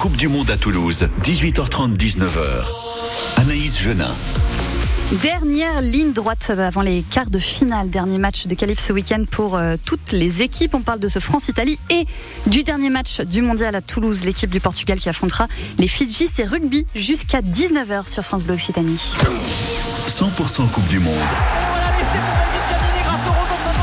Coupe du Monde à Toulouse, 18h30, 19h. Anaïs Genin. Dernière ligne droite avant les quarts de finale, dernier match de qualif ce week-end pour euh, toutes les équipes. On parle de ce France-Italie et du dernier match du mondial à Toulouse, l'équipe du Portugal qui affrontera les Fidji. C'est rugby jusqu'à 19h sur France Bleu Occitanie. 100% Coupe du Monde.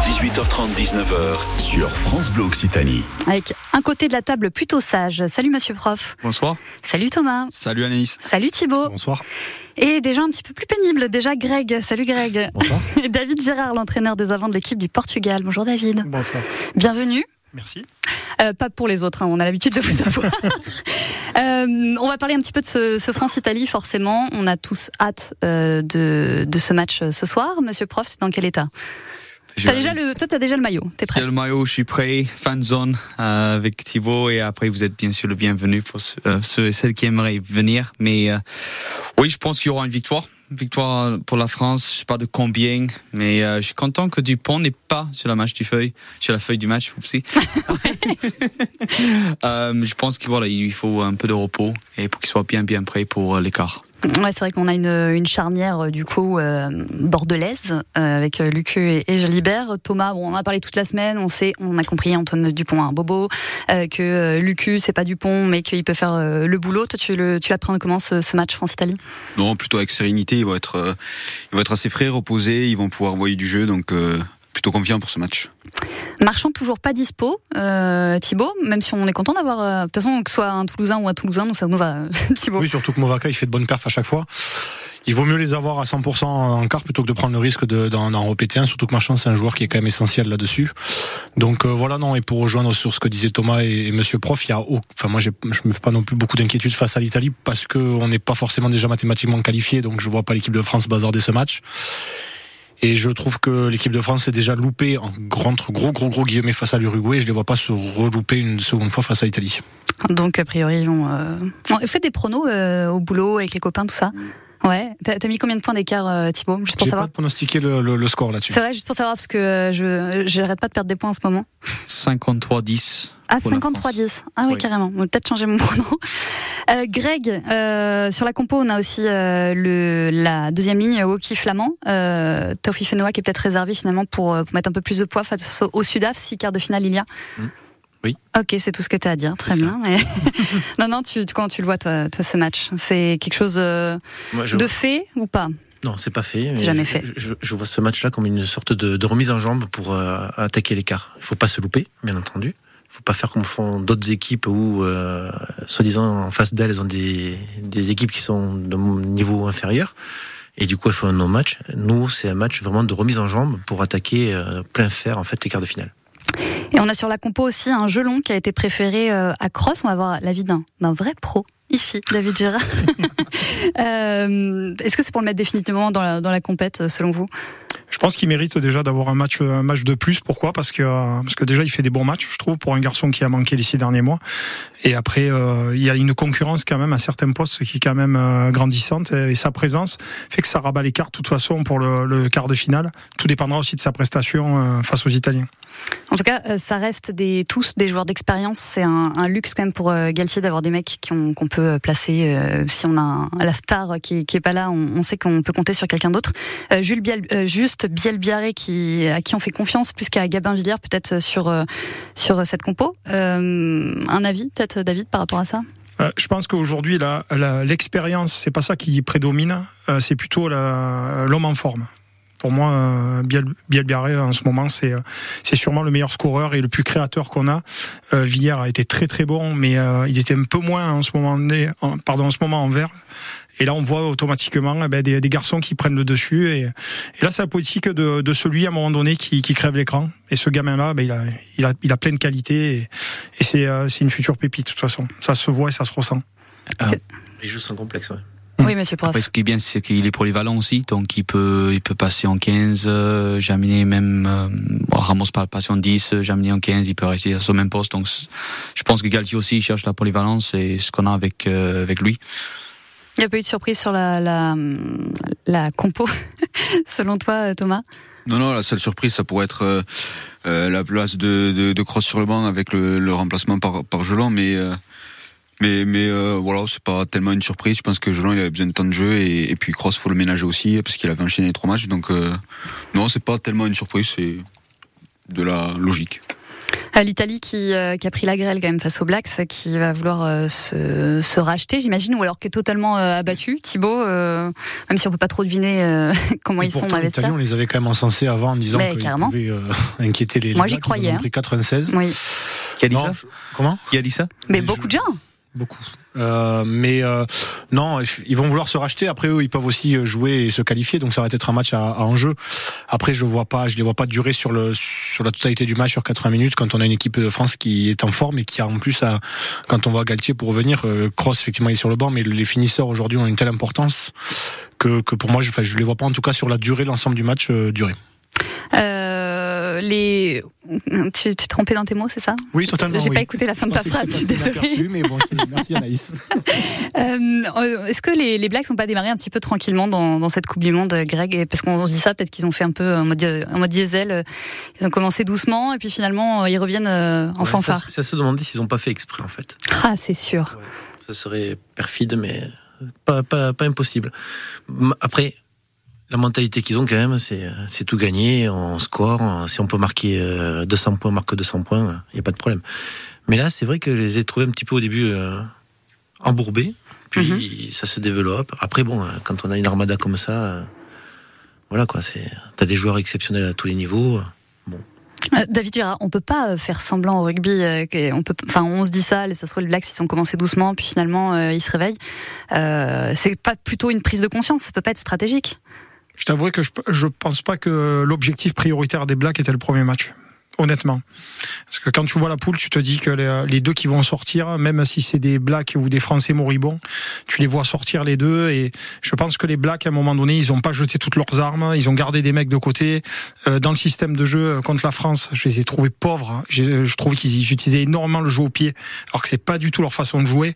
18h30, 19h sur France Bleu Occitanie. Avec un côté de la table plutôt sage. Salut monsieur prof. Bonsoir. Salut Thomas. Salut Anaïs. Salut Thibaut. Bonsoir. Et déjà un petit peu plus pénible, déjà Greg. Salut Greg. Bonsoir. Et David Gérard, l'entraîneur des avants de l'équipe du Portugal. Bonjour David. Bonsoir. Bienvenue. Merci. Euh, pas pour les autres, hein, on a l'habitude de vous avoir. euh, on va parler un petit peu de ce, ce France-Italie, forcément. On a tous hâte euh, de, de ce match ce soir. Monsieur Prof, c'est dans quel état? T'as déjà le, toi, t'as déjà le maillot. T'es prêt? J'ai le maillot, je suis prêt. Fan zone euh, avec Thibaut et après vous êtes bien sûr le bienvenu pour ceux, euh, ceux et celles qui aimeraient venir. Mais euh, oui, je pense qu'il y aura une victoire, victoire pour la France. Je sais pas de combien, mais euh, je suis content que Dupont n'est pas sur la match du feuille, sur la feuille du match. Oupsie. euh, je pense qu'il voilà, il faut un peu de repos et pour qu'il soit bien bien prêt pour l'écart. Ouais, c'est vrai qu'on a une, charnière euh, du coup euh, bordelaise euh, avec Lucu et, et Jalibert. Thomas, on en a parlé toute la semaine. On sait, on a compris Antoine Dupont un bobo, que Lucu c'est pas Dupont, mais qu'il peut faire le boulot. Toi, tu l'apprends comment ce, match France-Italie Non, plutôt avec sérénité. Ils vont être, ils vont être assez frais, reposés. Ils vont pouvoir envoyer du jeu, donc plutôt confiant pour ce match. Marchand toujours pas dispo, euh, Thibaut, même si on est content d'avoir, euh, de toute façon, que ce soit un Toulousain ou un Toulousain, nous ça nous va, Thibaut. Oui, surtout que Movaka, il fait de bonnes perfs à chaque fois. Il vaut mieux les avoir à 100% en quart plutôt que de prendre le risque de- d'en d'en repéter un, surtout que Marchand, c'est un joueur qui est quand même essentiel là-dessus. Donc euh, voilà, non, et pour rejoindre sur ce que disaient Thomas et, et Monsieur Prof, il y a, au- enfin moi, je me fais pas non plus beaucoup d'inquiétude face à l'Italie parce que on n'est pas forcément déjà mathématiquement qualifié, donc je vois pas l'équipe de France bazarder ce match. Et je trouve que l'équipe de France est déjà loupée en grand, gros, gros, gros guillemets face à l'Uruguay. Je les vois pas se relouper une seconde fois face à l'Italie. Donc, a priori. Euh... bon, Faites des pronos euh, au boulot avec les copains, tout ça. Ouais. T'as mis combien de points d'écart, euh, Thibaut Juste pour savoir. pas pronostiqué le, le, le score là-dessus. C'est vrai, juste pour savoir, parce que euh, je j'arrête pas de perdre des points en ce moment. 53-10. Ah, pour la 53-10. Ah oui, Oui. carrément. On va peut-être changer mon pronom. Euh, Greg, euh, sur la compo, on a aussi euh, le, la deuxième ligne, Woki Flamand. Euh, Taufi Fenoa qui est peut-être réservé finalement pour, pour mettre un peu plus de poids face au, au Sudaf, si quart de finale il y a. Oui. Ok, c'est tout ce que tu as à dire. Très bien. Mais- non, non, tu, comment tu le vois, toi, toi ce match C'est quelque chose euh, Moi, je... de fait ou pas? Non, c'est pas fait. mais jamais je, fait. Je, je vois ce match-là comme une sorte de, de remise en jambe pour euh, attaquer l'écart. Il faut pas se louper, bien entendu. Il faut pas faire comme font d'autres équipes où, euh, soi-disant, en face d'elles, elles ont des, des équipes qui sont de niveau inférieur. Et du coup, elles font un non-match. Nous, c'est un match vraiment de remise en jambe pour attaquer euh, plein fer, en fait, les quarts de finale. Et on a sur la compo aussi un gelon qui a été préféré euh, à Cross. On va voir l'avis d'un d'un vrai pro ici, David Gérard. Euh, Est-ce que c'est pour le mettre définitivement dans la, dans la compète, euh, selon vous? Je pense qu'il mérite déjà d'avoir un match, un match de plus. Pourquoi? Parce que euh, parce que déjà il fait des bons matchs, je trouve, pour un garçon qui a manqué les six derniers mois. Et après, euh, il y a une concurrence quand même à certains postes qui est quand même euh, grandissante. Et sa présence fait que ça rabat les cartes de toute façon pour le, le quart de finale. Tout dépendra aussi de sa prestation euh, face aux Italiens. En tout cas, euh, ça reste tous des joueurs d'expérience. C'est un, luxe quand même pour euh, Galtier d'avoir des mecs qu'on peut euh, placer. si on a la star qui, qui est pas là, on, sait qu'on peut compter sur quelqu'un d'autre. Juste Biel Biarré qui à qui on fait confiance plus qu'à Gabin Villiers peut-être sur sur cette compo. Un avis peut-être David par rapport à ça? Je pense qu'aujourd'hui, la- la- l'expérience, c'est pas ça qui prédomine, c'est plutôt la- l'homme en forme. Pour moi, euh, Biel, Biel Biarré, en ce moment, c'est euh, c'est sûrement le meilleur scoreur et le plus créateur qu'on a. Euh, Villiers a été très très bon, mais euh, il était un peu moins en ce moment, né- en- pardon, en ce moment en vert. Et là, on voit automatiquement eh ben, des, des garçons qui prennent le dessus. Et, et là, c'est la politique de, de celui, à un moment donné, qui, qui crève l'écran. Et ce gamin-là, ben, il, a, il, a, il a plein de qualités. Et, et c'est euh, c'est une future pépite, de toute façon. Ça se voit et ça se ressent. Il joue sans complexe, ouais. Oui, Monsieur Prof. Après, ce qui est bien, c'est qu'il est polyvalent aussi, donc il peut, il peut passer en 15, euh, Jaminet même, euh, bon, Ramos pas passer en 10, euh, Jaminet en 15, il peut rester à son même poste. Donc, je pense que Galtier aussi cherche la polyvalence et ce qu'on a avec, euh, avec lui. Il n'y a pas eu de surprise sur la la, la compo, selon toi, Thomas? Non, non, la seule surprise, ça pourrait être euh, euh, la place de, de, de Cross sur le banc avec le, le remplacement par, par Gelon, mais euh, Mais mais euh, voilà, c'est pas tellement une surprise. Je pense que Jolan il avait besoin de temps de jeu et, et puis Cross faut le ménager aussi parce qu'il avait enchaîné trois matchs. Donc euh, non, c'est pas tellement une surprise, c'est de la logique. Euh, L'Italie qui, euh, qui a pris la grêle quand même face aux Blacks, qui va vouloir euh, se, se racheter, j'imagine, ou alors qui est totalement euh, abattu. Thibaut, euh, même si on peut pas trop deviner euh, comment Et ils sont pourtant, l'Italie, vestiaire. on les avait quand même encensés avant en disant qu'ils pouvaient euh, inquiéter les, les Moi, j'y Blacks. Ils croyais, ont hein. pris 96. Oui, Qui a dit Non, ça je- Comment Qui a dit ça mais Mais beaucoup je- de gens. Beaucoup. Euh, mais euh, non, ils vont vouloir se racheter. Après eux, ils peuvent aussi jouer et se qualifier, donc ça va être un match à, à enjeu. Après, je vois pas, je les vois pas durer sur la totalité du match sur 80 minutes quand on a une équipe de France qui est en forme et qui a en plus, quand on voit Galtier pour revenir, euh, Cross effectivement il est sur le banc, mais les finisseurs aujourd'hui ont une telle importance que, pour moi, je, enfin, je les vois pas en tout cas sur la durée, l'ensemble du match euh, durer. Euh, les... Tu tu t'es trompé dans tes mots, c'est ça? Oui, totalement. J'ai oui. pas écouté la fin de ta phrase, je suis désolée. mais bon, c'est- merci Anaïs. Euh, euh, Est-ce que les, les Blacks n'ont pas démarré un petit peu tranquillement dans, dans cette Coupe du Monde, Greg? Et Parce qu'on se dit ça, peut-être qu'ils ont fait un peu en mode, en mode diesel. euh, Ils ont commencé doucement et puis finalement euh, ils reviennent en Ouais, fanfare. Ça, ça se demander s'ils n'ont pas fait exprès en fait. Ah, c'est sûr. Ça serait perfide, mais pas, pas, pas impossible. Après, la mentalité qu'ils ont quand même, c'est c'est tout gagner, on score. Si on peut marquer euh, 200 points, on marque 200 points, il n'y a pas de problème. Mais là, c'est vrai que je les ai trouvés un petit peu au début euh, embourbés, puis ça se développe. Après, bon, euh, quand on a une armada comme ça, euh, voilà quoi, t'as des joueurs exceptionnels à tous les niveaux. Euh, David on peut pas euh, faire semblant au rugby. euh, on peut, enfin, on se dit ça, les les Blacks ils ont commencé doucement, puis finalement euh, ils se réveillent. Euh, c'est pas plutôt une prise de conscience, ça peut pas être stratégique. Je t'avouerai que je, je pense pas que l'objectif prioritaire des Blacks était le premier match. Honnêtement. Parce que quand tu vois la poule, tu te dis que les, deux qui vont sortir, même si c'est des Blacks ou des Français moribonds, tu les vois sortir les deux. Et je pense que les Blacks, à un moment donné, ils ont pas jeté toutes leurs armes. Ils ont gardé des mecs de côté. Euh, dans le système de jeu euh, contre la France, je les ai trouvés pauvres. hein. J'ai- Je trouve qu'ils utilisaient énormément le jeu au pied, alors que c'est pas du tout leur façon de jouer.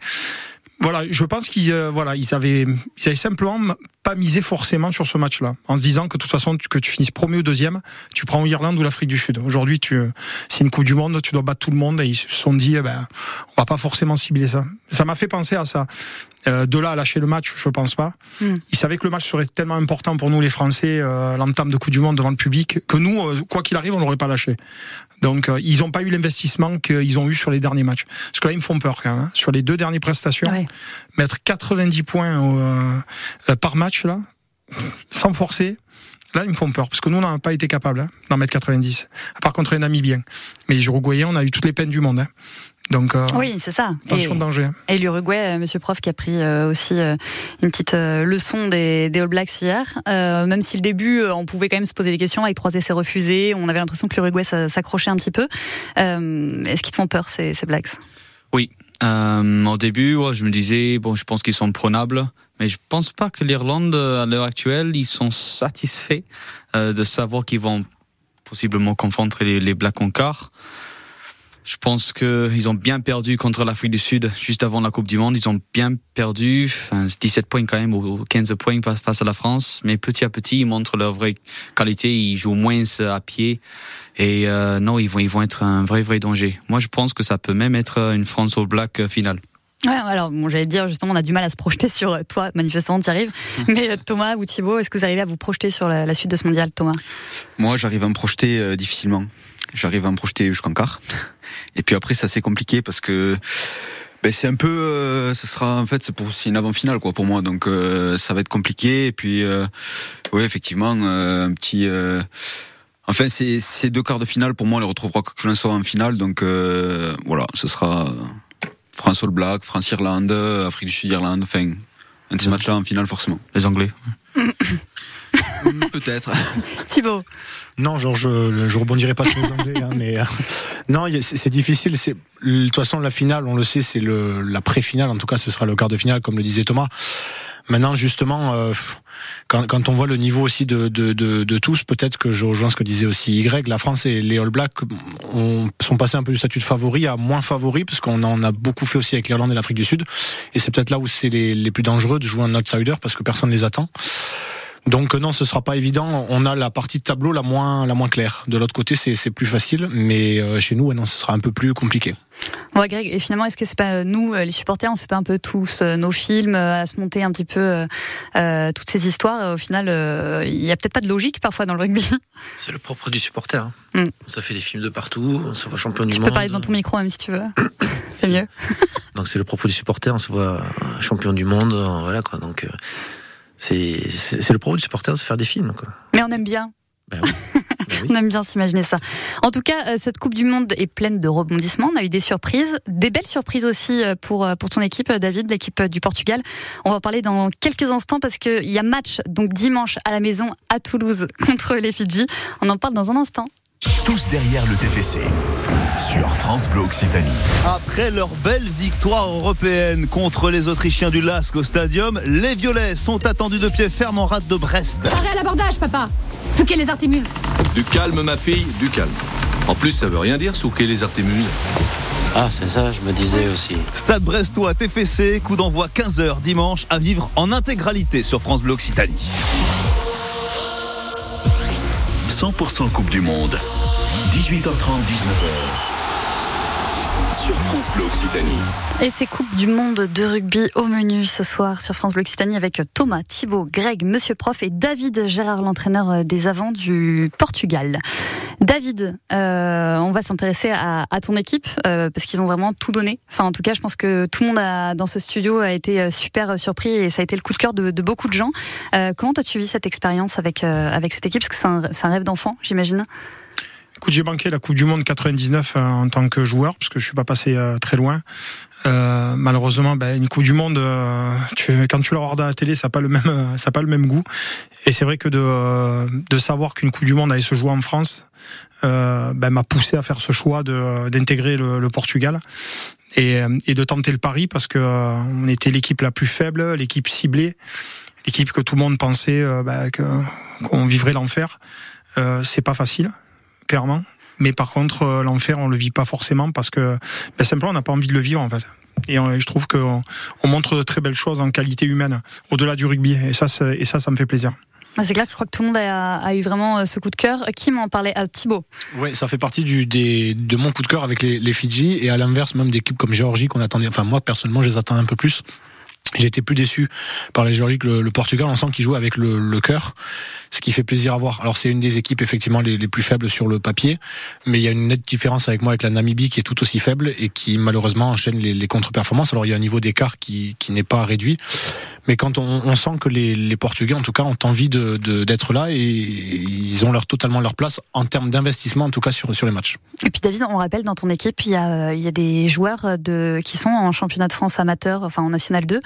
Voilà, je pense qu'ils euh, voilà, ils avaient, ils avaient simplement pas misé forcément sur ce match-là, en se disant que de toute façon que tu finisses premier ou deuxième, tu prends l'Irlande ou l'Afrique du Sud. Aujourd'hui, tu, c'est une Coupe du Monde, tu dois battre tout le monde et ils se sont dit, eh ben, on va pas forcément cibler ça. Ça m'a fait penser à ça. Euh, de là à lâcher le match, je pense pas. Hmm. Ils savaient que le match serait tellement important pour nous les Français, euh, l'entame de Coupe du Monde devant le public, que nous, euh, quoi qu'il arrive, on l'aurait pas lâché. Donc ils ont pas eu l'investissement qu'ils ont eu sur les derniers matchs. Parce que là, ils me font peur quand même. hein. Sur les deux dernières prestations, Ouais. mettre 90 points par match là, sans forcer. Là, ils me font peur parce que nous, on n'a pas été capable hein, d'en mettre 90. À part contre les Namibiens. Mais les Uruguayens, on a eu toutes les peines du monde. hein. Donc, euh, Oui, c'est ça. attention Et- danger. Et l'Uruguay, euh, Monsieur Prof, qui a pris euh, aussi euh, une petite euh, leçon des, des All Blacks hier. Euh, même si le début, euh, on pouvait quand même se poser des questions avec trois essais refusés, on avait l'impression que l'Uruguay s'a- s'accrochait un petit peu. Euh, Est-ce qu'ils te font peur ces, ces Blacks? Euh, au début, ouais, je me disais, bon, je pense qu'ils sont prenables, mais je pense pas que l'Irlande, à l'heure actuelle, ils sont satisfaits euh, de savoir qu'ils vont possiblement confronter les, les Blacks en quart. Je pense qu'ils ont bien perdu contre l'Afrique du Sud juste avant la Coupe du Monde. Ils ont bien perdu, enfin, 17 points quand même, ou 15 points face- à la France. Mais petit à petit, ils montrent leur vraie qualité. Ils jouent moins à pied. Et euh, non, ils vont, ils vont être un vrai, vrai danger. Moi, je pense que ça peut même être une France All Black euh, finale. Ouais, alors bon, j'allais dire justement, on a du mal à se projeter sur euh, toi, manifestement, tu y arrives. Mais euh, Thomas ou Thibaut, est-ce que vous arrivez à vous projeter sur la, la suite de ce mondial, Thomas? Moi, j'arrive à me projeter euh, difficilement. J'arrive à me projeter jusqu'en quart. Et puis après, c'est assez compliqué parce que ben, c'est un peu, euh, ce sera en fait, c'est pour c'est une avant-finale quoi pour moi. Donc euh, ça va être compliqué. Et puis, euh, oui, effectivement, euh, un petit. euh, Enfin, ces, ces deux quarts de finale, pour moi, on les retrouvera que l'un soit en finale. Donc euh, voilà, ce sera France All Black, France-Irlande, Afrique du Sud-Irlande. Enfin, un de ces matchs-là en finale forcément. Les Anglais. Peut-être. Thibaut Non, genre je, je rebondirai pas sur les Anglais, hein, mais euh, non, c'est c'est difficile. C'est de toute façon la finale, on le sait, c'est le la pré-finale. En tout cas, ce sera le quart de finale, comme le disait Thomas. Maintenant, justement, euh, quand, quand on voit le niveau aussi de, de, de, de tous, peut-être que je rejoins ce que disait aussi Y. La France et les All Blacks ont, sont passés un peu du statut de favori à moins favori, parce qu'on en a beaucoup fait aussi avec l'Irlande et l'Afrique du Sud. Et c'est peut-être là où c'est les, les plus dangereux de jouer un outsider, parce que personne ne les attend. Donc euh, non, ce sera pas évident. On a la partie de tableau la moins la moins claire. De l'autre côté, c'est c'est plus facile, mais euh, chez nous, ouais, non, ce sera un peu plus compliqué. Ouais, Greg, et finalement, est-ce que c'est pas nous, les supporters, on se fait pas un peu tous nos films, à se monter un petit peu euh, toutes ces histoires Au final, il y a peut-être pas de logique parfois dans le rugby. C'est le propre du supporter. Hein. Mm. On se fait des films de partout, on se voit champion du Tu monde. peux parler devant ton micro même si tu veux. c'est mieux. Donc c'est le propre du supporter, on se voit champion du monde, voilà quoi. Donc euh, c'est le propre du supporter de se faire des films quoi. Mais on aime bien. Ben oui. Ben oui. On aime bien s'imaginer ça. En tout cas, euh, cette Coupe du Monde est pleine de rebondissements. On a eu des surprises, des belles surprises aussi euh, pour, euh, pour ton équipe, David, l'équipe du Portugal. On va en parler dans quelques instants parce qu'il y a match donc dimanche à la maison à Toulouse contre les Fidji. On en parle dans un instant. Tous derrière le TFC. Sur France Bleu Occitanie. Après leur belle victoire européenne contre les Autrichiens du LASK au stadium, les Violets sont attendus de pied ferme en rate de Brest. Arrêt à l'abordage, papa Souquez les artémuses Du calme, ma fille, du calme. En plus, ça veut rien dire, souquer les artémuses. Ah, c'est ça, je me disais aussi. Stade Brestois TFC, coup d'envoi 15h dimanche à vivre en intégralité sur France Bleu Occitanie. 100% Coupe du Monde. 18h30, 19h. Sur France Bleu Occitanie. Et c'est Coupe du Monde de rugby au menu ce soir sur France Bleu Occitanie avec Thomas, Thibaut, Greg, Monsieur Prof et David Gérard, l'entraîneur des avants du Portugal. David, euh, on va s'intéresser à, à, ton équipe euh, parce qu'ils ont vraiment tout donné. Enfin, en tout cas, je pense que tout le monde a, dans ce studio a été super surpris et ça a été le coup de cœur de, de beaucoup de gens. Euh, comment as-tu cette expérience avec avec cette équipe? Parce que c'est un, un rêve d'enfant, j'imagine. Écoute, j'ai manqué la Coupe du Monde 99 euh, en tant que joueur parce que je suis pas passé euh, très loin. Euh, malheureusement, ben, une Coupe du Monde, euh, tu, quand tu la regardes à la télé, ça n'a pas le même, ça pas le même goût. Et c'est vrai que de, de savoir qu'une Coupe du Monde allait se jouer en France, euh, ben, m'a poussé à faire ce choix d'intégrer le, le, Portugal. Et, et, de tenter le pari parce que on était l'équipe la plus faible, l'équipe ciblée, l'équipe que tout le monde pensait ben, qu'on vivrait l'enfer. c'est pas facile clairement. Mais par contre, euh, l'enfer, on le vit pas forcément parce que ben, simplement, on n'a pas envie de le vivre en fait. Et je trouve qu'on on montre de très belles choses en qualité humaine, au-delà du rugby. Et ça, et ça, ça me fait plaisir. C'est clair que je crois que tout le monde a, eu vraiment ce coup de cœur. Qui m'en parlait? À Thibaut Oui, ça fait partie de mon coup de cœur avec les, Fidji et à l'inverse même d'équipes comme Géorgie qu'on attendait. Enfin moi personnellement, je les attendais un peu plus. J'ai été plus déçu par les Géorgie que le, Portugal. On sent qu'ils jouent avec le cœur, ce qui fait plaisir à voir. Alors c'est une des équipes effectivement les, les, plus faibles sur le papier, mais il y a une nette différence avec moi avec la Namibie qui est tout aussi faible et qui malheureusement enchaîne les, les contre-performances. Alors il y a un niveau d'écart qui, qui n'est pas réduit, mais quand on, on sent que les, les, Portugais en tout cas ont envie de d'être là et ils ont leur totalement leur place en termes d'investissement en tout cas sur sur les matchs. Et puis David, on rappelle dans ton équipe il y a il y a des joueurs de qui sont en championnat de France amateur, enfin en National 2.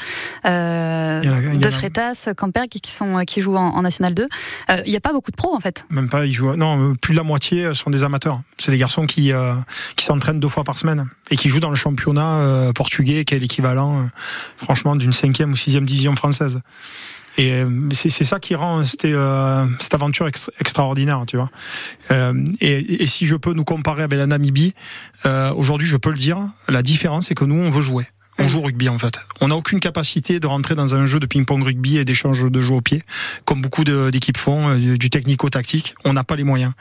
Euh, a, de Freitas, Camperg qui sont qui jouent en, en National 2. Euh, il n'y a pas beaucoup de pros en fait. Même pas, ils jouent. Non, plus de la moitié sont des amateurs. C'est des garçons qui euh, qui s'entraînent deux fois par semaine et qui jouent dans le championnat euh, portugais, qui est l'équivalent, euh, franchement, d'une cinquième ou sixième division française. Et c'est ça qui rend cette, euh, cette aventure extra extraordinaire, tu vois. Euh, et, et, si je peux nous comparer avec la Namibie, euh, aujourd'hui, je peux le dire, la différence, c'est que nous, on veut jouer. On joue rugby en fait. On n'a aucune capacité de rentrer dans un jeu de ping-pong rugby et d'échange de jeux au pied, comme beaucoup d'équipes font, du technico-tactique. On n'a pas les moyens.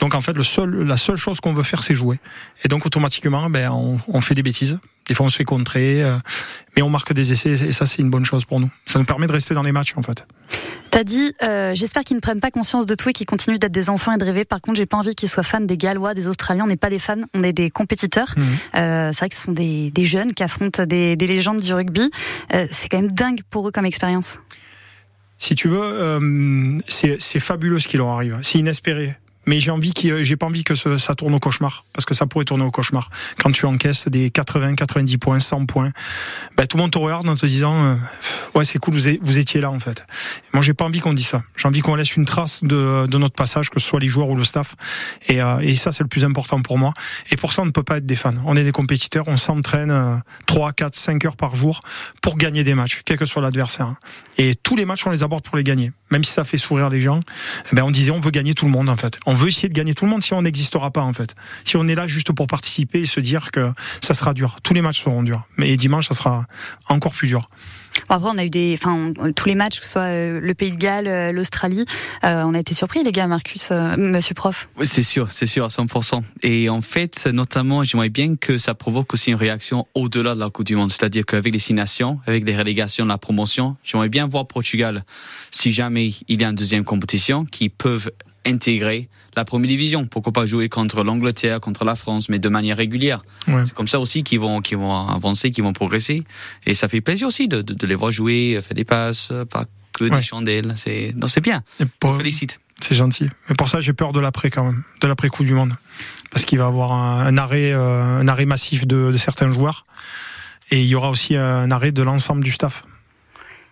Donc en fait, le seul, la seule chose qu'on veut faire, c'est jouer. Et donc automatiquement, ben, on, fait des bêtises. Des fois, on se fait contrer, euh, mais on marque des essais et ça, c'est une bonne chose pour nous. Ça nous permet de rester dans les matchs en fait. T'as dit, euh, j'espère qu'ils ne prennent pas conscience de tout et qu'ils continuent d'être des enfants et de rêver. Par contre, j'ai pas envie qu'ils soient fans des Gallois, des Australiens. On n'est pas des fans, on est des compétiteurs. Mmh. Euh, c'est vrai que ce sont des, des, jeunes qui affrontent des, des légendes du rugby. C'est quand même dingue pour eux comme expérience. Si tu veux, c'est fabuleux ce qui leur arrive. C'est inespéré mais j'ai envie que j'ai pas envie que ça tourne au cauchemar parce que ça pourrait tourner au cauchemar. Quand tu encaisses des 80 90 points 100 points ben, tout le monde te regarde en te disant euh, ouais c'est cool vous, vous, étiez là en fait. Moi j'ai pas envie qu'on dise ça. J'ai envie qu'on laisse une trace de, notre passage que ce soit les joueurs ou le staff. Et, euh, et ça c'est le plus important pour moi. Et pour ça on ne peut pas être des fans. On est des compétiteurs on s'entraîne euh, 3 4 5 heures par jour pour gagner des matchs quel que soit l'adversaire et tous les matchs on les aborde pour les gagner. Même si ça fait sourire les gens ben on disait on veut gagner tout le monde en fait veut essayer de gagner tout le monde si on n'existera pas en fait. Si on est là juste pour participer et se dire que ça sera dur. Tous les matchs seront durs, mais dimanche ça sera encore plus dur. Bon, après, on a eu des, enfin, on- tous les matchs, que ce soit euh, le Pays de Galles, euh, l'Australie, euh, on a été surpris, les gars, Marcus, euh, Monsieur Prof. Oui, c'est sûr, c'est sûr, à 100%. Et en fait, notamment, j'aimerais bien que ça provoque aussi une réaction au-delà de la Coupe du Monde. C'est-à-dire qu'avec les six nations, avec les relégations, la promotion, j'aimerais bien voir Portugal, si jamais il y a une deuxième compétition, qui peuvent intégrer la première division. Pourquoi pas jouer contre l'Angleterre, contre la France, mais de manière régulière. Ouais. C'est comme ça aussi qu'ils vont, qu'ils vont avancer, qu'ils vont progresser. Et ça fait plaisir aussi de, de, de les voir jouer, faire des passes, pas que des chandelles. C'est, non, c'est bien. Pour- félicite. C'est gentil. Mais pour ça, j'ai peur de l'après quand même, de l'après Coupe du Monde, parce qu'il va y avoir un, un arrêt, euh, un arrêt massif de, de certains joueurs, et il y aura aussi un arrêt de l'ensemble du staff.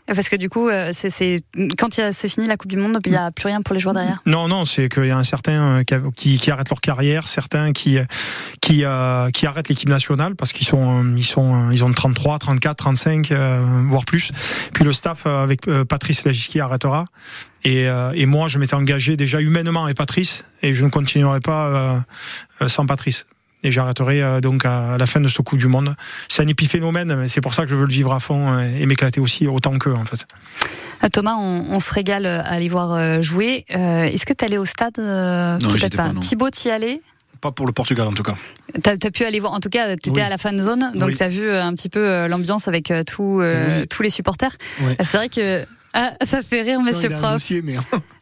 Parce que du coup, euh, c'est, quand il c'est fini la Coupe du Monde, il n'y a plus rien pour les joueurs derrière. Non, non, c'est qu'il y a un certain euh, qui, qui, qui arrêtent leur carrière, certains qui qui euh, qui arrêtent l'équipe nationale parce qu'ils sont ils sont ils ont 33, 34, 35 euh, voire plus. Puis le staff avec Patrice Lagiski arrêtera. Et, et moi, je m'étais engagé déjà humainement avec Patrice et je ne continuerai pas sans Patrice. Et j'arrêterai euh, donc à la fin de ce coup du monde. C'est un épiphénomène, mais c'est pour ça que je veux le vivre à fond euh, et m'éclater aussi autant qu'eux en fait. Euh, Thomas, on, on se régale à aller voir jouer. Euh, est-ce que tu allé au stade euh, Non, Peut-être j'étais pas? pas, non. Thibaut, t'y allais Pas pour le Portugal en tout cas. T'as as pu aller voir, en tout cas, t'étais Oui. à la fan zone, donc Oui. t'as vu un petit peu l'ambiance avec tout, euh, Oui. tous les supporters. Oui. C'est vrai que ah, ça fait rire, Monsieur Non, il a un Prof. dossier, mais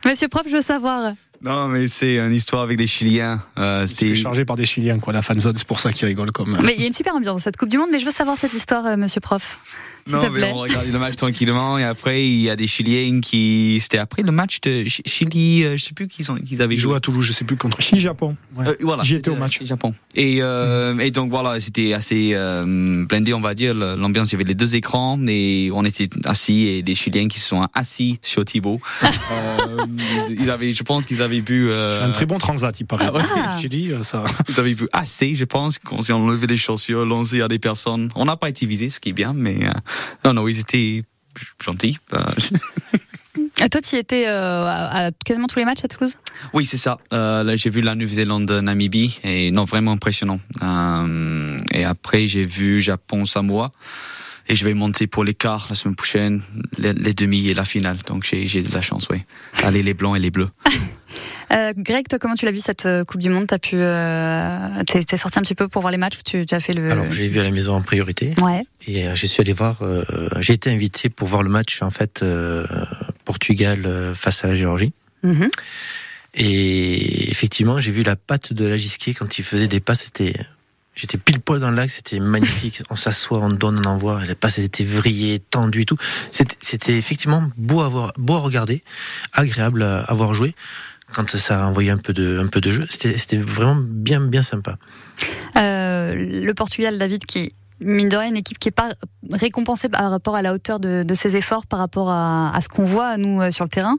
Monsieur Prof, je veux savoir. Non, mais c'est une histoire avec les Chiliens. Euh, c'était c'était chargé par des Chiliens quoi. La fanzone, c'est pour ça qu'ils rigolent comme. Mais il y a une super ambiance dans cette Coupe du Monde, mais je veux savoir cette histoire, euh, Monsieur Prof. Non, te mais plaît. on regarde le match tranquillement et après il y a des Chiliens qui c'était après le match de Ch- Chili, euh, je sais plus qu'ils ont qu'ils avaient Ils joué. à Toulouse, je sais plus contre. Chili Japon. Euh, voilà, J'y étais au match. Japon. Et, euh, et donc voilà, c'était assez euh, blindé, on va dire. L'ambiance, il y avait les deux écrans et on était assis et des Chiliens qui se sont assis sur Thibaut. euh, ils, ils avaient, je pense qu'ils avaient bu. Euh, C'est un très bon transat, il paraît. Ah ouais. Ah. Chili, ça. Ils avaient vu assez, je pense, quand ils ont levé les chaussures, lancé à des personnes. On n'a pas été visé, ce qui est bien, mais euh, non, non, ils étaient gentils. Euh, Toi, tu étais euh, à, à quasiment tous les matchs à Toulouse? Oui, c'est ça. Euh, là, j'ai vu la Nouvelle-Zélande, Namibie, et non, vraiment impressionnant. Euh, et après, j'ai vu Japon, Samoa. Et je vais monter pour les quarts la semaine prochaine, les, les demi et la finale. Donc j'ai de la chance, oui. Allez, les blancs et les bleus. euh, Greg, toi, comment tu l'as vu cette euh, Coupe du Monde? T'as pu, euh, t'es, t'es sorti un petit peu pour voir les matchs ou tu, tu as fait le Alors j'ai vu à la maison en priorité Ouais. et euh, je suis allé voir. j'ai été invité pour voir le match en fait Portugal face à la Géorgie. Mhm. Et effectivement, j'ai vu la patte de Lagisquier quand il faisait des passes. C'était, j'étais pile poil dans l'axe. C'était magnifique. on s'assoit, on donne, on envoie. Et les passes étaient vrillées, tendues et tout. C'était, c'était effectivement beau à voir, beau à regarder, agréable à, à voir jouer. Quand ça a envoyé un peu de, un peu de jeu, c'était, vraiment bien, bien sympa. Euh, le Portugal, David, qui mine de rien une équipe qui est pas récompensée par rapport à la hauteur de, ses efforts, par rapport à, ce qu'on voit nous euh, sur le terrain.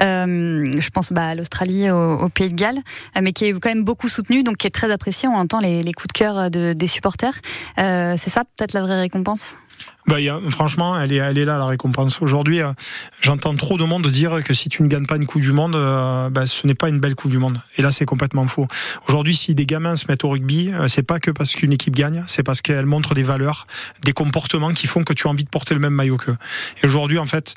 Euh, je pense bah, à l'Australie, au, Pays de Galles, mais qui est quand même beaucoup soutenu, donc qui est très apprécié. On entend les, coups de cœur de, des supporters. C'est ça peut-être la vraie récompense? Bah, a, franchement, elle est, elle est là la récompense. Aujourd'hui, euh, j'entends trop de monde dire que si tu ne gagnes pas une Coupe du Monde, euh, bah, ce n'est pas une belle Coupe du Monde. Et là, c'est complètement faux. Aujourd'hui, si des gamins se mettent au rugby, euh, c'est pas que parce qu'une équipe gagne, c'est parce qu'elle montre des valeurs, des comportements qui font que tu as envie de porter le même maillot qu'eux. Et aujourd'hui, en fait,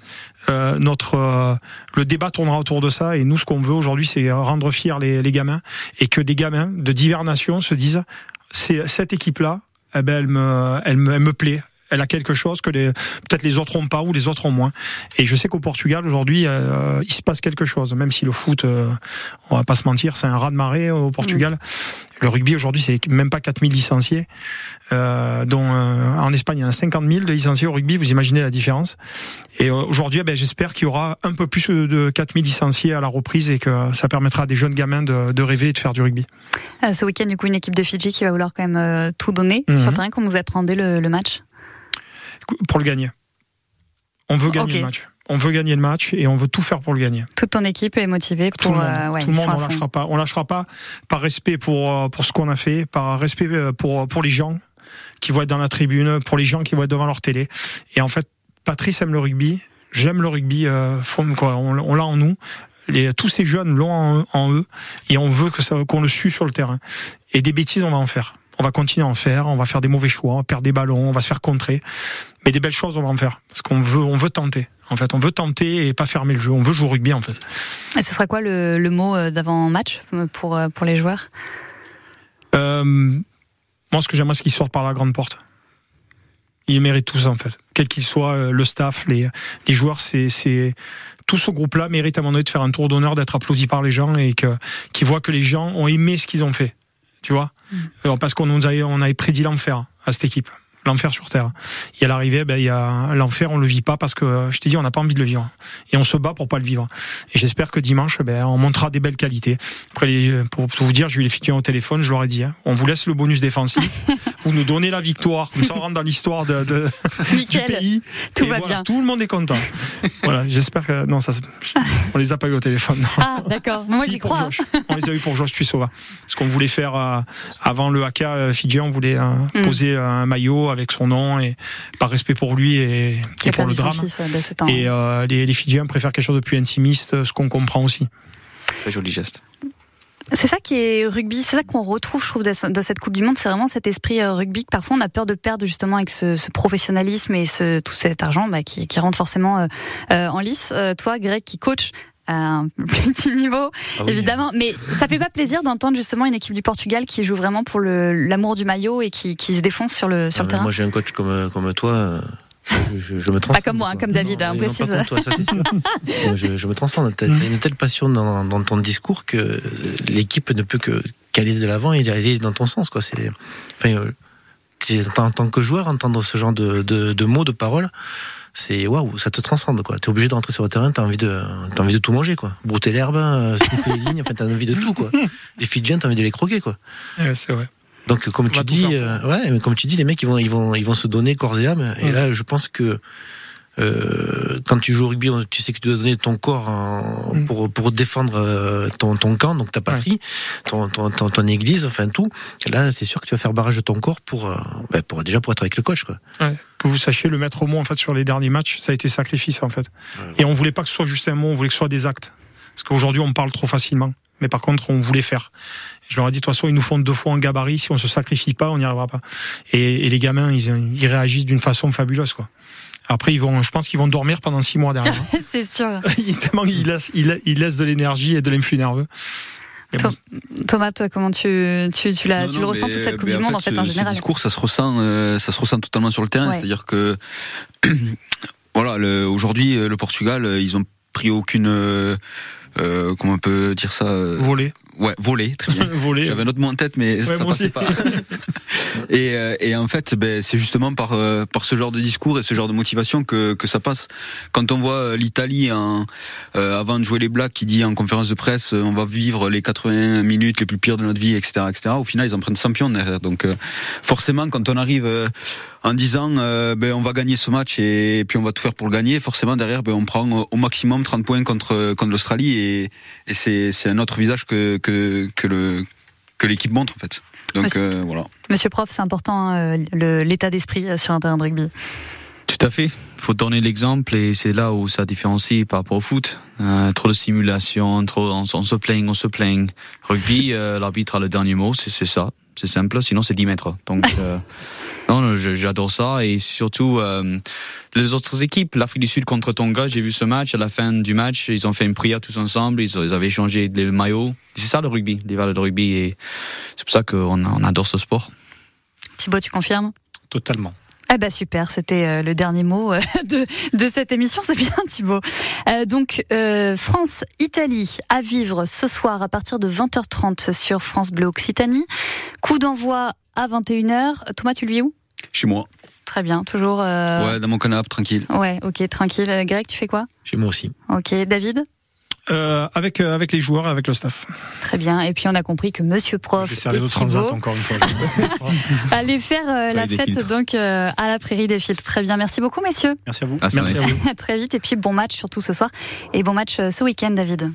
notre le débat tournera autour de ça. Et nous, ce qu'on veut aujourd'hui, c'est rendre fiers les, les gamins et que des gamins de diverses nations se disent, c'est cette équipe-là, eh ben, elle me, elle me, elle me plaît elle a quelque chose que les peut-être les autres ont pas ou les autres ont moins. Et je sais qu'au Portugal aujourd'hui, euh, il se passe quelque chose. Même si le foot, euh, on va pas se mentir, c'est un raz de marée au Portugal. Le rugby aujourd'hui, c'est même pas 4000 licenciés, euh, dont euh, en Espagne il y en a 50 000 de licenciés au rugby. Vous imaginez la différence. Et euh, aujourd'hui, eh ben, j'espère qu'il y aura un peu plus de 4000 licenciés à la reprise et que ça permettra à des jeunes gamins de, de rêver et de faire du rugby. Euh, ce week-end, du coup, une équipe de Fidji qui va vouloir quand même euh, tout donner Mhm. sur le terrain. Vous appréhendez le, le match? Pour le gagner, on veut gagner le match. On veut gagner le match et on veut tout faire pour le gagner. Toute ton équipe est motivée tout pour le monde, euh, ouais, tout le monde, sont à on fond. lâchera pas. On lâchera pas par respect pour euh, pour ce qu'on a fait, par respect euh, pour pour les gens qui vont être dans la tribune, pour les gens qui vont être devant leur télé. Et en fait, Patrice aime le rugby. J'aime le rugby. Euh, quoi, on, on l'a en nous. Les, tous ces jeunes l'ont en, en eux et on veut que ça qu'on le sue sur le terrain. Et des bêtises, on va en faire. On va continuer à en faire. On va faire des mauvais choix, on va perdre des ballons, on va se faire contrer. Mais des belles choses, on va en faire parce qu'on veut, on veut tenter. En fait, on veut tenter et pas fermer le jeu. On veut jouer au rugby en fait. Et ce sera quoi le, le mot euh, d'avant match pour euh, pour les joueurs? Euh, Moi, ce que j'aimerais, c'est qu'ils sortent par la grande porte. Ils méritent tous en fait, quel qu'il soit, euh, le staff, les les joueurs, c'est c'est tout ce groupe-là mérite à mon avis de faire un tour d'honneur, d'être applaudi par les gens et que qu'ils voient que les gens ont aimé ce qu'ils ont fait. Tu vois? Parce qu'on nous avait, avait prédit l'enfer à cette équipe l'enfer sur terre. Et à l'arrivée, ben, il y a l'enfer, on le vit pas parce que, je t'ai dit, on n'a pas envie de le vivre. Et on se bat pour pas le vivre. Et j'espère que dimanche, ben, on montrera des belles qualités. Après, les, pour, vous dire, j'ai eu les filles au téléphone, je leur ai dit, hein, on vous laisse le bonus défensif. vous nous donnez la victoire, comme ça on rentre dans l'histoire de, de du pays. Tout va bien. Tout le monde est content. voilà, j'espère que, non, ça, on les a pas eu au téléphone. Ah, d'accord. Moi, j'y crois. On les a eu pour Josh Tuissova. Ce qu'on voulait faire, euh, avant le haka euh, Fidji, on voulait euh, mm. poser un maillot avec son nom et par respect pour lui et, pour le drame. et euh, les, les, Fidjiens préfèrent quelque chose de plus intimiste, ce qu'on comprend aussi. Très joli geste. C'est ça qui est rugby, c'est ça qu'on retrouve, je trouve, dans cette Coupe du Monde, c'est vraiment cet esprit euh, rugby que parfois on a peur de perdre justement avec ce, professionnalisme et ce, tout cet argent bah, qui, rentre forcément euh, en lice. toi, Greg, qui coach à un petit niveau, ah évidemment. Mais ça fait pas plaisir d'entendre justement une équipe du Portugal qui joue vraiment pour l'amour du maillot et qui, qui, se défonce sur le, sur le terrain. Moi, j'ai un coach comme, comme toi. Je, je, me transcende. Pas comme moi, comme David, hein, précise. Pas toi, ça c'est sûr. je, je, me transcende. Tu as, une telle passion dans, dans ton discours que l'équipe ne peut que qu'aller de l'avant et aller dans ton sens. Quoi. Enfin, euh, en tant que joueur, entendre ce genre de, de, de mots, de paroles, c'est waouh, ça te transcende quoi. T'es obligé de rentrer sur le terrain, t'as envie de, as envie de tout manger quoi. Brouter l'herbe, euh, sniffer les lignes, enfin t'as envie de tout quoi. Les Fidjiens, t'as envie de les croquer quoi. Ouais, c'est vrai. Donc comme tu dis, euh, ouais, comme tu dis, les mecs ils vont, ils vont, ils vont se donner corps et âme. Et là, je pense que euh, quand tu joues au rugby, tu sais que tu dois donner ton corps mm. pour, pour défendre euh, ton, ton camp, donc ta patrie, ton, ton, ton, église, enfin tout. là, c'est sûr que tu vas faire barrage de ton corps pour, euh, ben, pour déjà pour être avec le coach. Quoi. Ouais. Que vous sachiez, le mettre au mot en fait sur les derniers matchs, ça a été sacrifice en fait. Et on voulait pas que ce soit juste un mot, on voulait que ce soit des actes. Parce qu'aujourd'hui, on parle trop facilement. Mais par contre, on voulait faire. Je leur ai dit, de toute façon, ils nous font deux fois en gabarit. Si on se sacrifie pas, on n'y arrivera pas. Et, et les gamins, ils, ils réagissent d'une façon fabuleuse, quoi. Après, ils vont, je pense qu'ils vont dormir pendant six mois derrière. c'est sûr. Tellement ils laissent, ils laissent de l'énergie et de l'influx nerveux. Thomas, toi, comment tu, tu, tu, tu le ressens toute cette Coupe du Monde en fait, en, général Ce discours, ça se ressent, euh, ça se ressent totalement sur le terrain. C'est-à-dire que voilà, aujourd'hui, le Portugal, ils ont pris aucune, euh, comment on peut dire ça, volé. Ouais, voler, très bien. voler. J'avais un autre mot en tête, mais ça passait pas. et, euh, et, en fait, ben, c'est justement par euh, par ce genre de discours et ce genre de motivation que que ça passe. Quand on voit euh, l'Italie en, avant de jouer les Blacks qui dit en conférence de presse, on va vivre les 80 minutes les plus pires de notre vie, etc., etc. Au final, ils en prennent champion derrière. Donc, forcément, quand on arrive en disant ben on va gagner ce match et, puis on va tout faire pour le gagner. Forcément derrière ben on prend au maximum 30 points contre contre l'Australie et, et c'est c'est un autre visage que que que le que l'équipe montre en fait. Donc Monsieur, euh, voilà. Monsieur prof, c'est important euh, l'état d'esprit euh, sur un terrain de rugby. Tout à fait. Il faut donner l'exemple et c'est là où ça différencie par rapport au foot. Euh, trop de simulation, trop on, on, se plaint, on se plaint. Rugby, euh, l'arbitre a le dernier mot, c'est ça. C'est simple. Sinon, c'est 10 mètres. Donc Non, j'adore ça et surtout euh, les autres équipes, l'Afrique du Sud contre Tonga, j'ai vu ce match. À la fin du match, ils ont fait une prière tous ensemble. Ils, ils avaient changé les maillots. C'est ça le rugby, les valeurs de rugby et c'est pour ça qu'on on adore ce sport. Thibaut, tu confirmes? Totalement. Ah bah super, c'était euh, le dernier mot euh, de, de cette émission, c'est bien Thibaut. Euh, donc euh, France-Italie à vivre ce soir à partir de 20h30 sur France Bleu Occitanie. Coup d'envoi à 21h. Thomas, tu le vis où? Chez moi. Très bien, toujours. Euh... Ouais, dans mon canapé, tranquille. Ouais, ok, tranquille. Greg, tu fais quoi? Chez moi aussi. Ok, David? Euh, avec euh, avec les joueurs et avec le staff. Très bien. Et puis on a compris que Monsieur Prof Je vais transat encore une fois. Allez faire euh, la fête donc euh, à la Prairie des Filtres. Très bien. Merci beaucoup, messieurs. Merci à vous. Ah, Merci à vous. très vite. Et puis bon match surtout ce soir et bon match ce week-end, David.